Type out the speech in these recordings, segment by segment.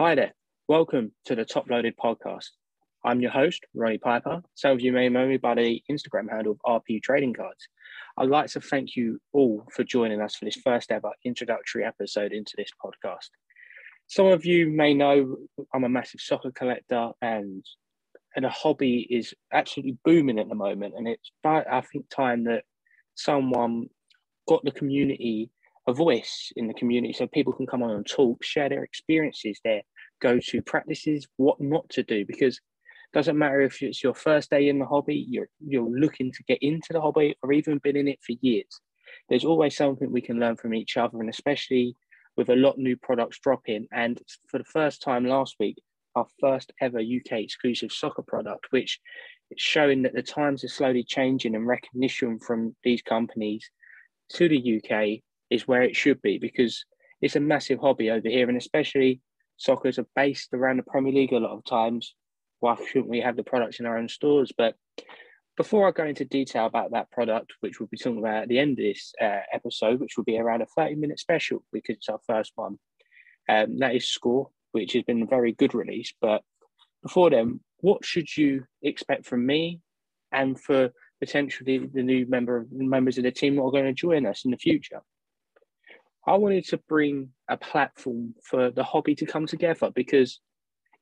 Hi there. Welcome to the Top Loaded podcast. I'm your host, Ronnie Piper. Some of you may know me by the Instagram handle of RP Trading Cards. I'd like to thank you all for joining us for this first ever introductory episode into this podcast. Some of you may know I'm a massive soccer collector and and a hobby is absolutely booming at the moment. And it's about, I think, time that someone got the community a voice in the community so people can come on and talk, share their experiences, their go to practices, what not to do. Because it doesn't matter if it's your first day in the hobby, you're you're looking to get into the hobby or even been in it for years. There's always something we can learn from each other, and especially with a lot new products dropping. And for the first time last week, our first ever UK exclusive soccer product, which is showing that the times are slowly changing and recognition from these companies to the UK is where it should be because it's a massive hobby over here, and especially soccer's are based around the Premier League a lot of times. Why shouldn't we have the products in our own stores? But before I go into detail about that product, which we'll be talking about at the end of this uh, episode, which will be around a 30 minute special because it's our first one, um, that is Score, which has been a very good release. But before then, what should you expect from me and for potentially the new member members of the team that are going to join us in the future? I wanted to bring a platform for the hobby to come together because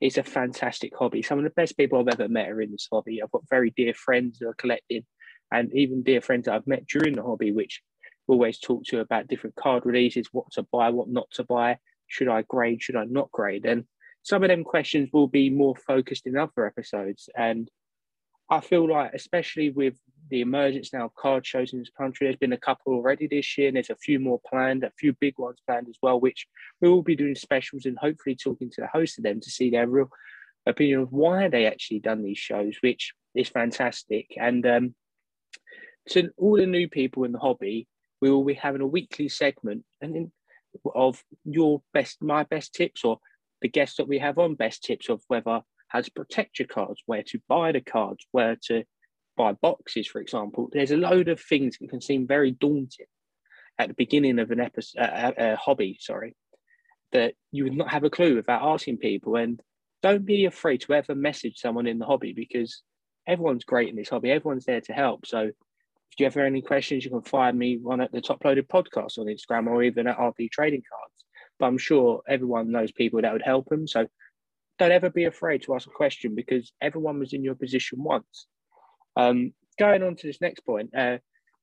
it's a fantastic hobby. Some of the best people I've ever met are in this hobby. I've got very dear friends that are collecting, and even dear friends that I've met during the hobby, which always talk to about different card releases, what to buy, what not to buy, should I grade, should I not grade, and some of them questions will be more focused in other episodes. And I feel like, especially with the emergence now of card shows in this country, there's been a couple already this year, and there's a few more planned, a few big ones planned as well, which we will be doing specials and hopefully talking to the host of them to see their real opinion of why they actually done these shows, which is fantastic. And um, to all the new people in the hobby, we will be having a weekly segment and of your best, my best tips, or the guests that we have on best tips of whether how to protect your cards, where to buy the cards, where to buy boxes, for example. There's a load of things that can seem very daunting at the beginning of an episode, uh, uh, hobby, sorry, that you would not have a clue without asking people. And don't be afraid to ever message someone in the hobby because everyone's great in this hobby. Everyone's there to help. So if you ever have any questions, you can find me on at the Top Loaded podcast on Instagram or even at RP Trading Cards. But I'm sure everyone knows people that would help them. So don't ever be afraid to ask a question because everyone was in your position once. Um, going on to this next point, uh,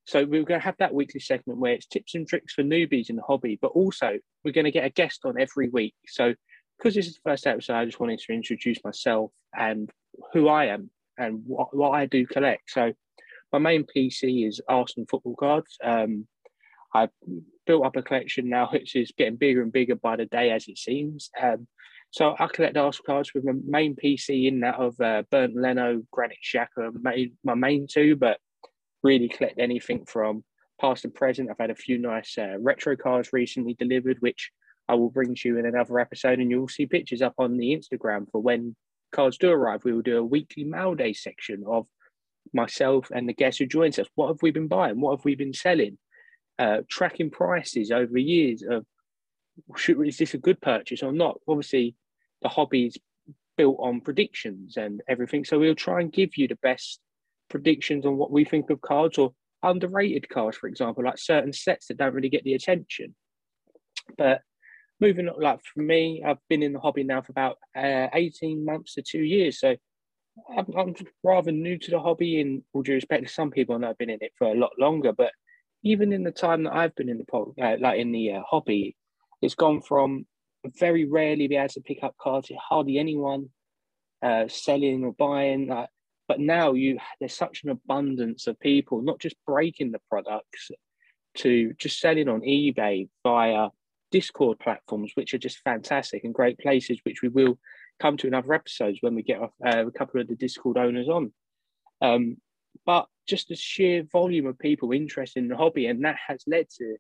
so we're going to have that weekly segment where it's tips and tricks for newbies in the hobby, but also we're going to get a guest on every week. So because this is the first episode, I just wanted to introduce myself and who I am and what, what I do collect. So my main PC is Arsenal football cards. Um, I've built up a collection now, which is getting bigger and bigger by the day as it seems. Um, so I collect Arsenal cards with my main PC in that of uh, Bernd Leno, Granit Xhaka, my main two, but really collect anything from past and present. I've had a few nice uh, retro cards recently delivered, which I will bring to you in another episode, and you'll see pictures up on the Instagram for when cards do arrive. We will do a weekly mail day section of myself and the guest who joins us. What have we been buying? What have we been selling? Uh, tracking prices over years of should, is this a good purchase or not? Obviously, the hobby's built on predictions and everything. So we'll try and give you the best predictions on what we think of cards or underrated cards, for example, like certain sets that don't really get the attention. But moving on, like for me, I've been in the hobby now for about uh, 18 months to two years. So I'm, I'm, rather new to the hobby in all due respect to some people, and I've been in it for a lot longer. But even in the time that I've been in the uh, like in the uh, hobby, it's gone from very rarely be able to pick up cards. Hardly anyone uh, selling or buying. Uh, but now you there's such an abundance of people not just breaking the products to just selling on eBay via Discord platforms, which are just fantastic and great places, which we will come to in other episodes when we get uh, a couple of the Discord owners on. Um, but just the sheer volume of people interested in the hobby, and that has led to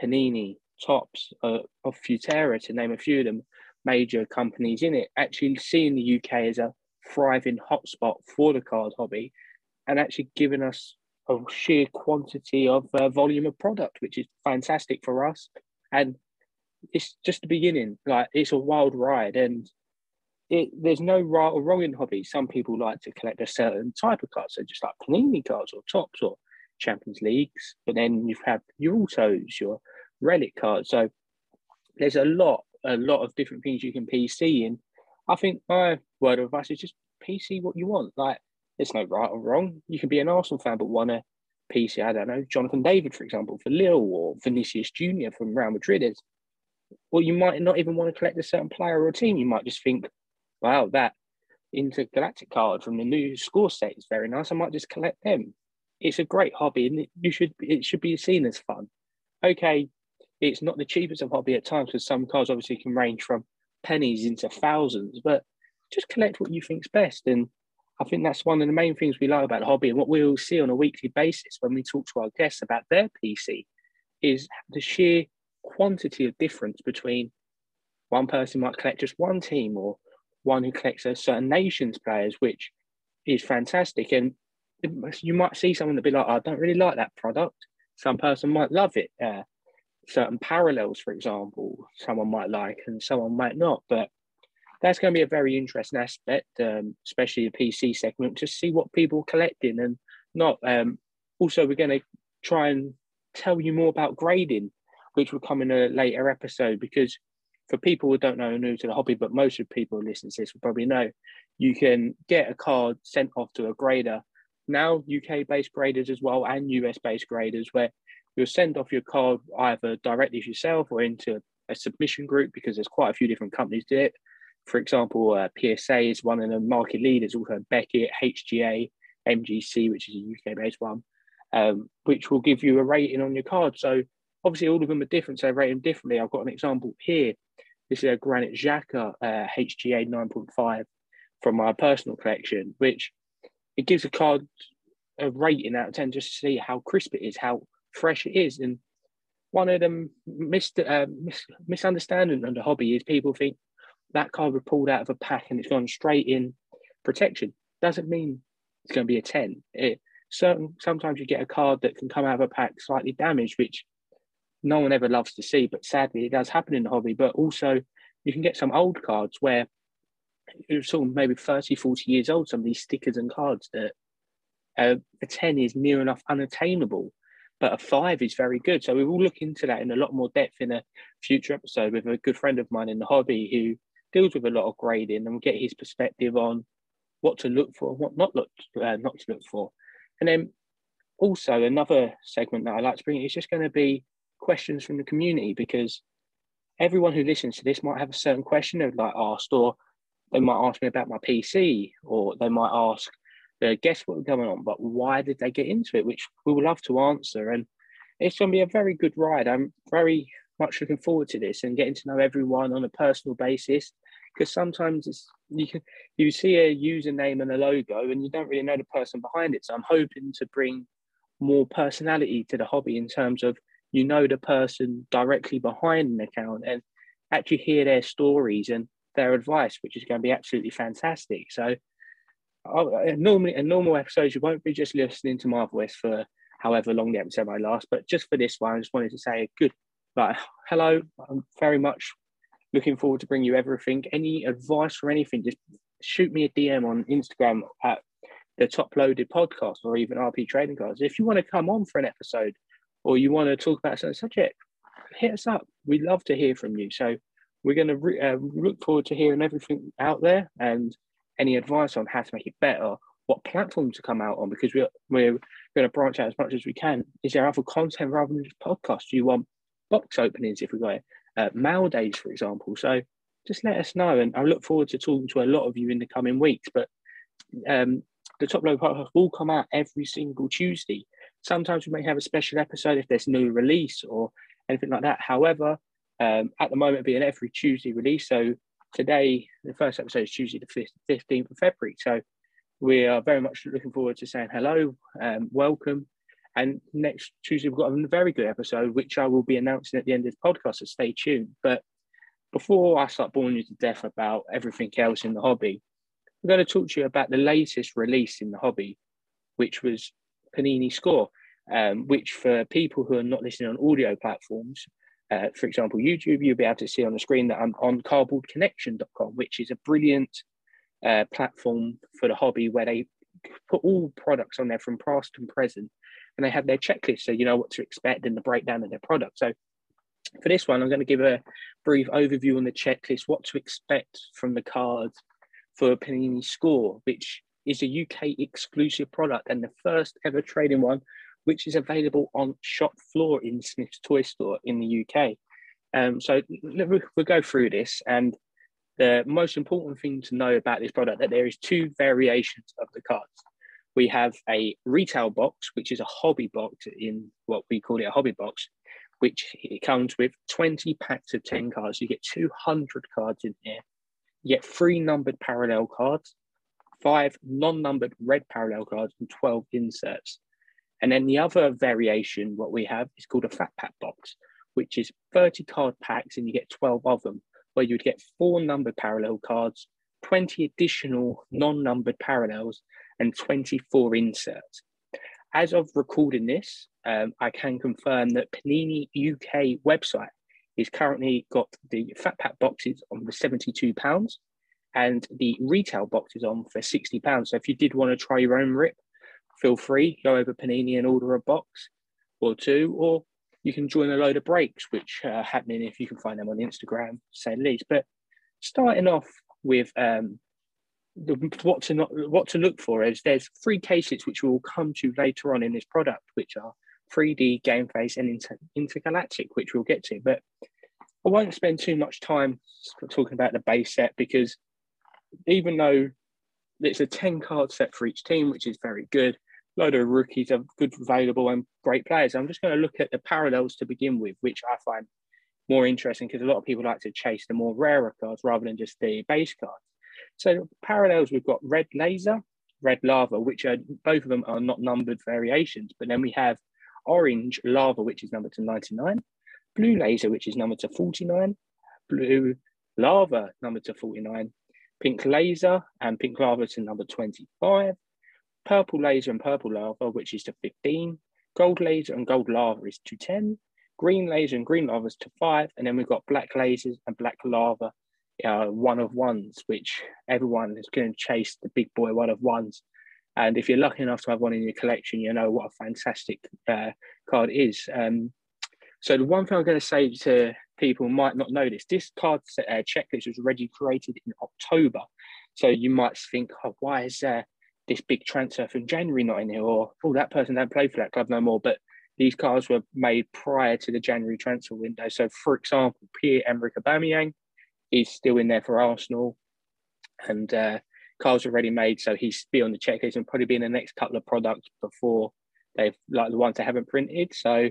Panini, Topps uh, of Futera, to name a few of them, major companies in it, actually seeing the UK as a thriving hotspot for the card hobby and actually giving us a sheer quantity of uh, volume of product, which is fantastic for us. And it's just the beginning. Like it's a wild ride, and it there's no right or wrong in hobby. Some people like to collect a certain type of cards, so just like Panini cards or Topps or Champions Leagues. But then you have had your autos, your relic cards. So there's a lot, a lot of different things you can PC. And I think my word of advice is just PC what you want. Like there's no right or wrong. You can be an Arsenal fan but want to PC. I don't know Jonathan David, for example, for Lille, or Vinicius Junior from Real Madrid. Is or you might not even want to collect a certain player or team. You might just think, wow, that intergalactic card from the new score set is very nice. I might just collect them. It's a great hobby, and you should it should be seen as fun. Okay, it's not the cheapest of hobby at times because some cars obviously can range from pennies into thousands, but just collect what you think's best. And I think that's one of the main things we like about the hobby and what we all see on a weekly basis when we talk to our guests about their PC is the sheer quantity of difference between one person might collect just one team or one who collects a certain nation's players, which is fantastic. And you might see someone that be like, I don't really like that product. Some person might love it. Uh, certain parallels, for example, someone might like and someone might not. But that's going to be a very interesting aspect, um, especially the PC segment, to see what people are collecting and not. Um, also, we're going to try and tell you more about grading which will come in a later episode because for people who don't know new to the hobby, but most of people who listen to this will probably know, you can get a card sent off to a grader. Now UK based graders as well and US based graders where you'll send off your card either directly to yourself or into a submission group because there's quite a few different companies do it. For example, uh, PSA is one of the market leaders, also Beckett, HGA, MGC, which is a UK based one, um, which will give you a rating on your card. So obviously all of them are different, so I rate them differently. I've got an example here. This is a Granit Xhaka uh, HGA 9.5 from my personal collection, which it gives a card a rating out of 10 just to see how crisp it is, how fresh it is. And one of them mis- uh, mis- misunderstanding the hobby is people think that card was pulled out of a pack and it's gone straight in protection. Doesn't mean it's going to be a 10. It, certain sometimes you get a card that can come out of a pack slightly damaged, which no one ever loves to see, but sadly it does happen in the hobby. But also, you can get some old cards where you're sort of maybe 30, 40 years old, some of these stickers and cards that uh, a 10 is near enough unattainable, but a five is very good. So we will look into that in a lot more depth in a future episode with a good friend of mine in the hobby who deals with a lot of grading and we'll get his perspective on what to look for, and what not look uh, not to look for. And then also another segment that I like to bring is just going to be questions from the community because everyone who listens to this might have a certain question they'd like asked, or they might ask me about my PC, or they might ask the guess what's going on, but why did they get into it? Which we would love to answer. And it's going to be a very good ride. I'm very much looking forward to this and getting to know everyone on a personal basis. Because sometimes it's, you can you see a username and a logo and you don't really know the person behind it. So I'm hoping to bring more personality to the hobby in terms of you know the person directly behind an account and actually hear their stories and their advice, which is going to be absolutely fantastic. So, normally, in normal episodes, you won't be just listening to my voice for however long the episode might last, but just for this one, I just wanted to say good. But hello, I'm very much looking forward to bring you everything. Any advice or anything, just shoot me a DM on Instagram at the top loaded podcast or even RP Trading Cards. If you want to come on for an episode or you want to talk about certain subject, hit us up. We'd love to hear from you. So we're going to re- uh, look forward to hearing everything out there and any advice on how to make it better, what platform to come out on, because we're, we're going to branch out as much as we can. Is there other content rather than just podcasts? Do you want box openings if we got it? Uh, mail days, for example. So just let us know. And I look forward to talking to a lot of you in the coming weeks. But um, the Top Load podcast will come out every single Tuesday. Sometimes we may have a special episode if there's new release or anything like that. However, um, at the moment, being every Tuesday release. So today, the first episode is Tuesday, the 15th of February. So we are very much looking forward to saying hello, um, welcome. And next Tuesday, we've got a very good episode, which I will be announcing at the end of the podcast. So stay tuned. But before I start boring you to death about everything else in the hobby, I'm going to talk to you about the latest release in the hobby, which was Panini Score, um, which for people who are not listening on audio platforms, uh, for example, YouTube, you'll be able to see on the screen that I'm on cardboardconnection.com, which is a brilliant uh, platform for the hobby where they put all products on there from past and present, and they have their checklist so you know what to expect and the breakdown of their product. So for this one, I'm going to give a brief overview on the checklist, what to expect from the cards for Panini Score, which is a UK exclusive product and the first ever trading one, which is available on shop floor in Smyths Toy Store in the UK. Um, so we'll go through this, and the most important thing to know about this product that there is two variations of the cards. We have a retail box, which is a hobby box in what we call it a hobby box, which it comes with 20 packs of 10 cards. You get 200 cards in here. You get three numbered parallel cards, five non-numbered red parallel cards, and 12 inserts. And then the other variation, what we have, is called a fat pack box, which is 30 card packs and you get 12 of them, where you'd get four numbered parallel cards, 20 additional non-numbered parallels, and 24 inserts. As of recording this, um, I can confirm that Panini UK website is currently got the fat pack boxes on for £72 and the retail boxes on for £60. So if you did want to try your own rip, feel free, go over Panini and order a box or two, or you can join a load of breaks, which are happening if you can find them on Instagram, say the least. But starting off with um, the, what to not what to look for is there's three cases which we'll come to later on in this product, which are 3D, Game Face, and Inter, Intergalactic, which we'll get to. But I won't spend too much time talking about the base set because even though it's a 10 card set for each team, which is very good, a load of rookies are good, available, and great players. I'm just going to look at the parallels to begin with, which I find more interesting because a lot of people like to chase the more rarer cards rather than just the base cards. So parallels, we've got red laser, red lava, which are both of them are not numbered variations. But then we have orange lava, which is numbered to 99, blue laser, which is numbered to 49, blue lava, numbered to 49, pink laser and pink lava to number 25, purple laser and purple lava, which is to 15, gold laser and gold lava is to 10, green laser and green lava is to 5, and then we've got black lasers and black lava uh, one of ones, which everyone is going to chase the big boy one of ones. And if you're lucky enough to have one in your collection, you know what a fantastic uh, card is. Um, so the one thing I'm going to say to people might not know this, this card set, uh, checklist was already created in October. So you might think, oh, why is uh, this big transfer from January not in here? Or, oh, that person don't play for that club no more. But these cards were made prior to the January transfer window. So, for example, Pierre-Emerick Aubameyang, is still in there for Arsenal, and uh, cards already made, so he's be on the checklist and probably be in the next couple of products before they've like the ones they haven't printed. So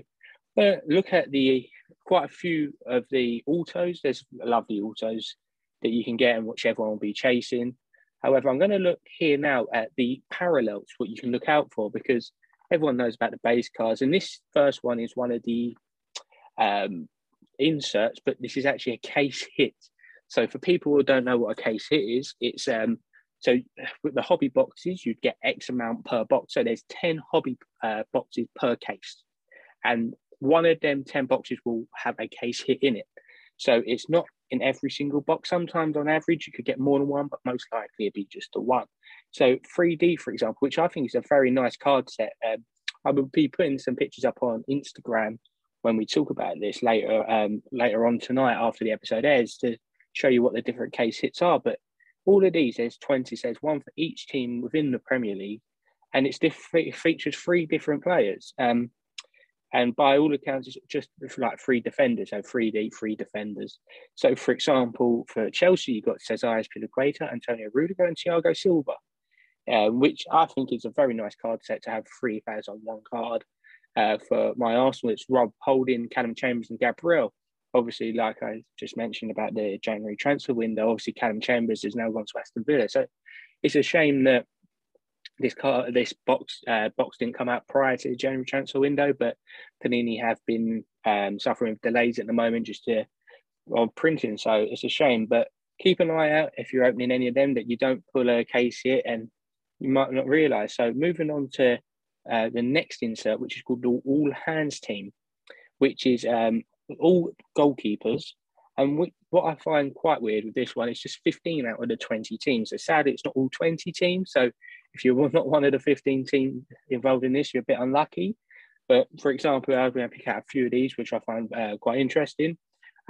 but look at the quite a few of the autos. There's lovely autos that you can get and which everyone will be chasing. However, I'm going to look here now at the parallels, what you can look out for, because everyone knows about the base cars. And this first one is one of the um, inserts, but this is actually a case hit. So for people who don't know what a case hit is, it's um so with the hobby boxes, you'd get X amount per box. So there's 10 hobby uh, boxes per case. And one of them 10 boxes will have a case hit in it. So it's not in every single box. Sometimes on average, you could get more than one, but most likely it'd be just the one. So 3D, for example, which I think is a very nice card set. Um, I will be putting some pictures up on Instagram when we talk about this later um, later on tonight after the episode airs to show you what the different case hits are. But all of these, there's 20, there's one for each team within the Premier League, and it's diff- it features three different players. Um, and by all accounts, it's just like three defenders, so three D, three defenders. So, for example, for Chelsea, you've got Cesar Azpilicueta, Antonio Rudiger, and Thiago Silva, uh, which I think is a very nice card set to have three players on one card. Uh, for my Arsenal, it's Rob Holding, Calum Chambers, and Gabriel obviously, like I just mentioned about the January transfer window, obviously Calum Chambers has now gone to Aston Villa. So it's a shame that this car, this box, uh, box didn't come out prior to the January transfer window, but Panini have been um, suffering delays at the moment just to on printing. So it's a shame, but keep an eye out if you're opening any of them that you don't pull a case here and you might not realize. So moving on to uh, the next insert, which is called the All Hands Team, which is um, all goalkeepers. And what I find quite weird with this one is just 15 out of the 20 teams. So sadly, it's not all 20 teams. So if you're not one of the 15 teams involved in this, you're a bit unlucky. But for example, I'm going to pick out a few of these, which I find uh, quite interesting.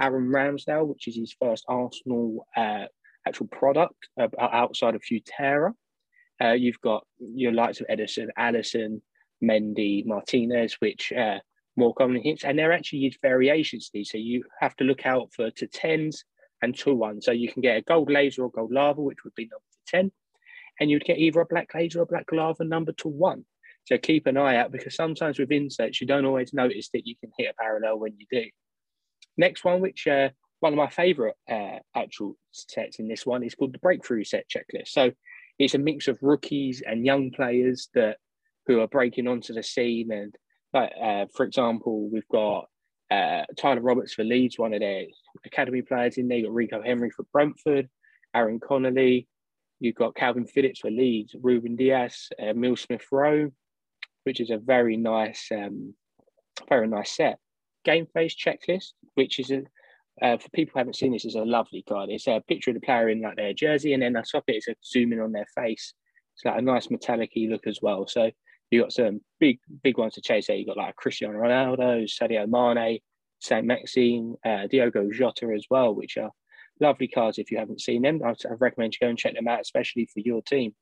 Aaron Ramsdale, which is his first Arsenal uh, actual product uh, outside of Futera. Uh, you've got your likes of Ederson, Alisson, Mendy, Martinez, which uh, more common hits, and there are actually is variations these. So you have to look out for to tens and to one. So you can get a gold laser or gold lava, which would be number 10, and you'd get either a black laser or a black lava number to one. So keep an eye out because sometimes with insets, you don't always notice that you can hit a parallel when you do. Next one, which uh, one of my favorite uh, actual sets in this one is called the Breakthrough Set Checklist. So it's a mix of rookies and young players that who are breaking onto the scene. And like, uh, for example, we've got uh, Tyler Roberts for Leeds, one of their academy players in there. You've got Rico Henry for Brentford, Aaron Connolly. You've got Kalvin Phillips for Leeds, Ruben Dias, uh, Emile Smith Rowe, which is a very nice, um, very nice set. Game face checklist, which is a uh, for people who haven't seen this, is a lovely card. It's a picture of the player in like their jersey, and then the top it is a zoom in on their face. It's like a nice metallic look as well. So you've got some big, big ones to chase there. You've got like Cristiano Ronaldo, Sadio Mane, Saint-Maximin, uh, Diogo Jota as well, which are lovely cards. If you haven't seen them, I'd, recommend you go and check them out, especially for your team.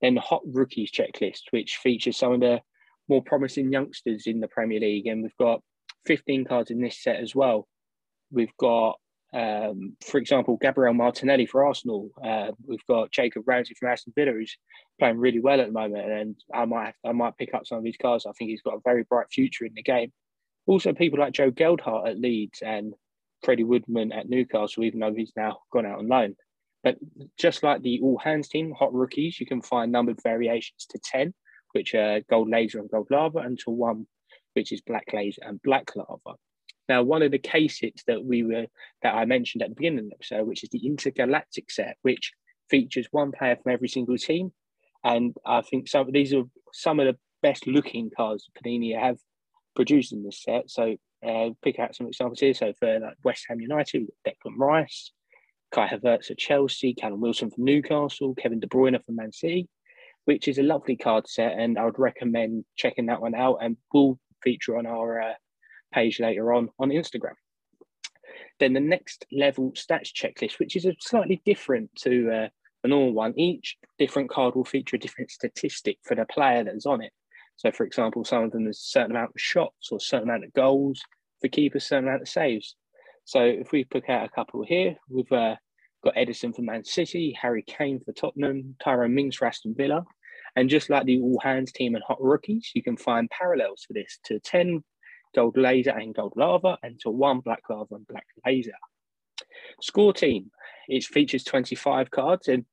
Then the Hot Rookies checklist, which features some of the more promising youngsters in the Premier League, and we've got 15 cards in this set as well. We've got, um, for example, Gabriel Martinelli for Arsenal. Uh, we've got Jacob Ramsey from Aston Villa, who's playing really well at the moment, and I might I might pick up some of his cards. I think he's got a very bright future in the game. Also, people like Joe Gelhardt at Leeds and Freddie Woodman at Newcastle, even though he's now gone out on loan. But just like the all hands team, hot rookies, you can find numbered variations to 10, which are gold laser and gold lava, and to one, which is black laser and black lava. Now, one of the cases that we were that I mentioned at the beginning of the episode, which is the intergalactic set, which features one player from every single team, and I think some these are some of the best looking cards Panini have produced in this set. So uh, pick out some examples here. So for like West Ham United, Declan Rice, Kai Havertz at Chelsea, Callum Wilson from Newcastle, Kevin De Bruyne from Man City, which is a lovely card set, and I would recommend checking that one out. And we'll feature on our uh, page later on on Instagram. Then the next level stats checklist, which is a slightly different to uh, a normal one. Each different card will feature a different statistic for the player that's on it. So, for example, some of them there's a certain amount of shots or a certain amount of goals. For keepers, a certain amount of saves. So, if we pick out a couple here, we've uh, got Ederson for Man City, Harry Kane for Tottenham, Tyrone Mings for Aston Villa. And just like the all hands team and hot rookies, you can find parallels for this to 10 gold laser and gold lava, and to one black lava and black laser. Score team, it features 25 cards, and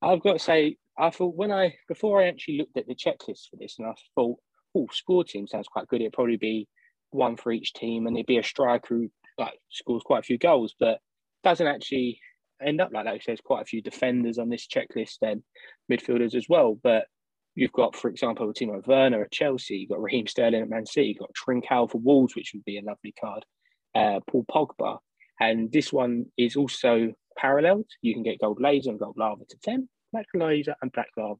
I've got to say, I thought when I before I actually looked at the checklist for this, and I thought, oh, score team sounds quite good. It'd probably be one for each team, and it'd be a striker who like scores quite a few goals, but doesn't actually end up like that. There's quite a few defenders on this checklist and midfielders as well, but You've got, for example, Timo Werner at Chelsea. You've got Raheem Sterling at Man City. You've got Trincao for Wolves, which would be a lovely card. Uh, Paul Pogba. And this one is also paralleled. You can get gold laser and gold lava to 10, laser and black lava,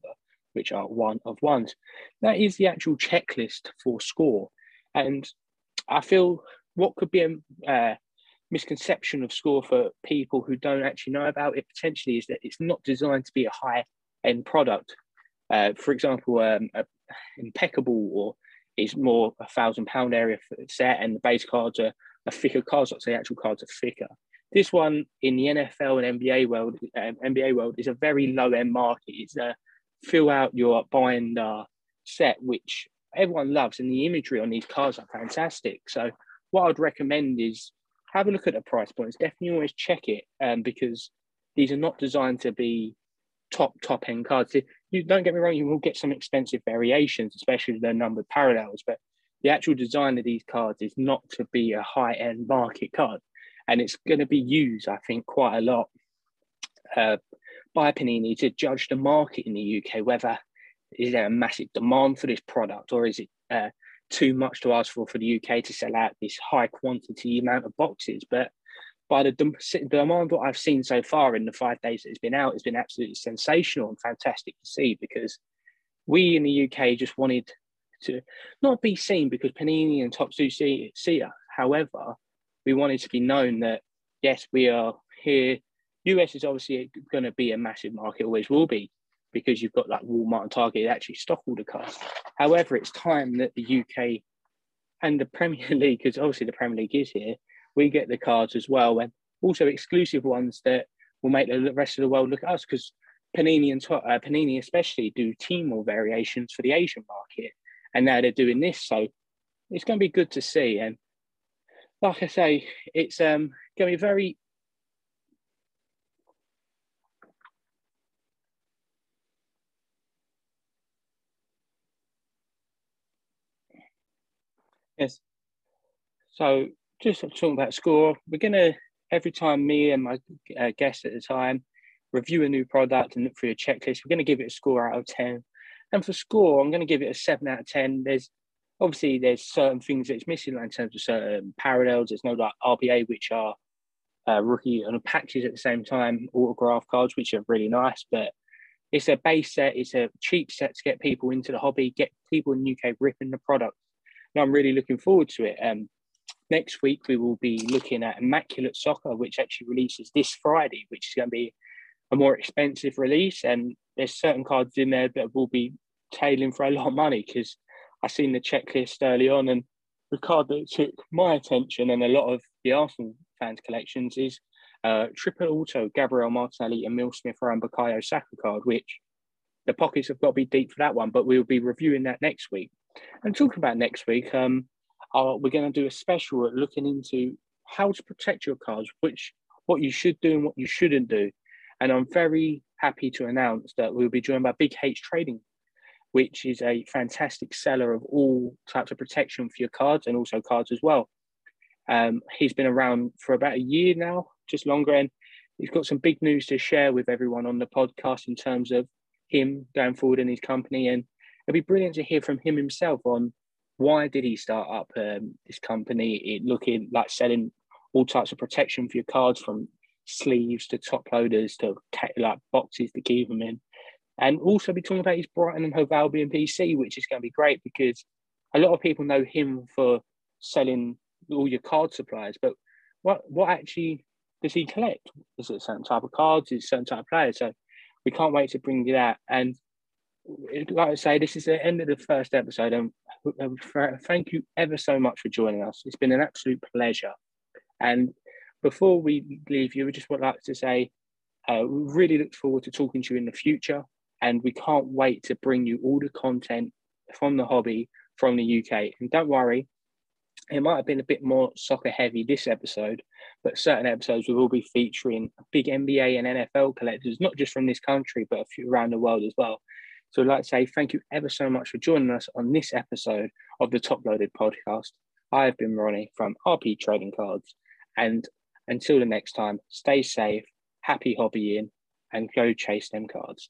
which are one of ones. That is the actual checklist for score. And I feel what could be a uh, misconception of score for people who don't actually know about it potentially is that it's not designed to be a high end product uh, for example, um, impeccable or is more a thousand pound area set, and the base cards are, are thicker cards. I'd say actual cards are thicker. This one in the NFL and NBA world, uh, NBA world is a very low end market. It's a fill out your binder set, which everyone loves, and the imagery on these cards are fantastic. So, what I'd recommend is have a look at the price points. Definitely always check it um, because these are not designed to be top top end cards you don't get me wrong, you will get some expensive variations, especially the numbered parallels, but the actual design of these cards is not to be a high end market card. And it's going to be used, I think, quite a lot uh, by Panini to judge the market in the UK, whether is there a massive demand for this product or is it uh, too much to ask for for the UK to sell out this high quantity amount of boxes. But by the, demand what I've seen so far in the five days that it's been out, it's been absolutely sensational and fantastic to see because we in the UK just wanted to not be seen because Panini and Top Two see, see. However, we wanted to be known that yes, we are here. US is obviously going to be a massive market, always will be, because you've got like Walmart and Target actually stock all the cars. However, it's time that the UK and the Premier League, because obviously the Premier League is here, we get the cards as well, and also exclusive ones that will make the rest of the world look at us. Because Panini and uh, Panini especially do Tmall variations for the Asian market, and now they're doing this, so it's going to be good to see. And like I say, it's um, going to be very Yes. So just talking about score, we're going to, every time me and my uh, guest at the time review a new product and look through a checklist, we're going to give it a score out of 10. And for score, I'm going to give it a 7 out of 10. There's obviously there's certain things that it's missing like in terms of certain parallels. There's no like RPA, which are uh, rookie and patches at the same time, autograph cards, which are really nice. But it's a base set, it's a cheap set to get people into the hobby, get people in UK ripping the product and I'm really looking forward to it. Um, next week we will be looking at Immaculate Soccer, which actually releases this Friday, which is going to be a more expensive release. And there's certain cards in there that will be tailing for a lot of money because I seen the checklist early on, and the card that took my attention and a lot of the Arsenal fans' collections is uh, triple auto Gabriel Martinelli Emile Smith Rowe Bukayo Saka card, which the pockets have got to be deep for that one. But we'll be reviewing that next week. And talking about next week, um, uh, we're going to do a special looking into how to protect your cards, which what you should do and what you shouldn't do. And I'm very happy to announce that we'll be joined by Big H Trading, which is a fantastic seller of all types of protection for your cards and also cards as well. Um, he's been around for about a year now, just longer, and he's got some big news to share with everyone on the podcast in terms of him going forward in his company and it'd be brilliant to hear from him himself on why did he start up um, this company, it looking like selling all types of protection for your cards from sleeves to top loaders to like boxes to keep them in. And also be talking about his Brighton and Hove Albion PC, which is going to be great because a lot of people know him for selling all your card supplies, but what what actually does he collect? Is it certain type of cards? Is it certain type of players? So we can't wait to bring you that. And like I say, this is the end of the first episode, and thank you ever so much for joining us. It's been an absolute pleasure. And before we leave you, we just would like to say uh, we really look forward to talking to you in the future, and we can't wait to bring you all the content from the hobby from the UK. And don't worry, it might have been a bit more soccer heavy this episode, but certain episodes we will be featuring big NBA and NFL collectors, not just from this country, but a few around the world as well. So I'd like to say thank you ever so much for joining us on this episode of the Top Loaded podcast. I have been Ronnie from RP Trading Cards. And until the next time, stay safe, happy hobbying, and go chase them cards.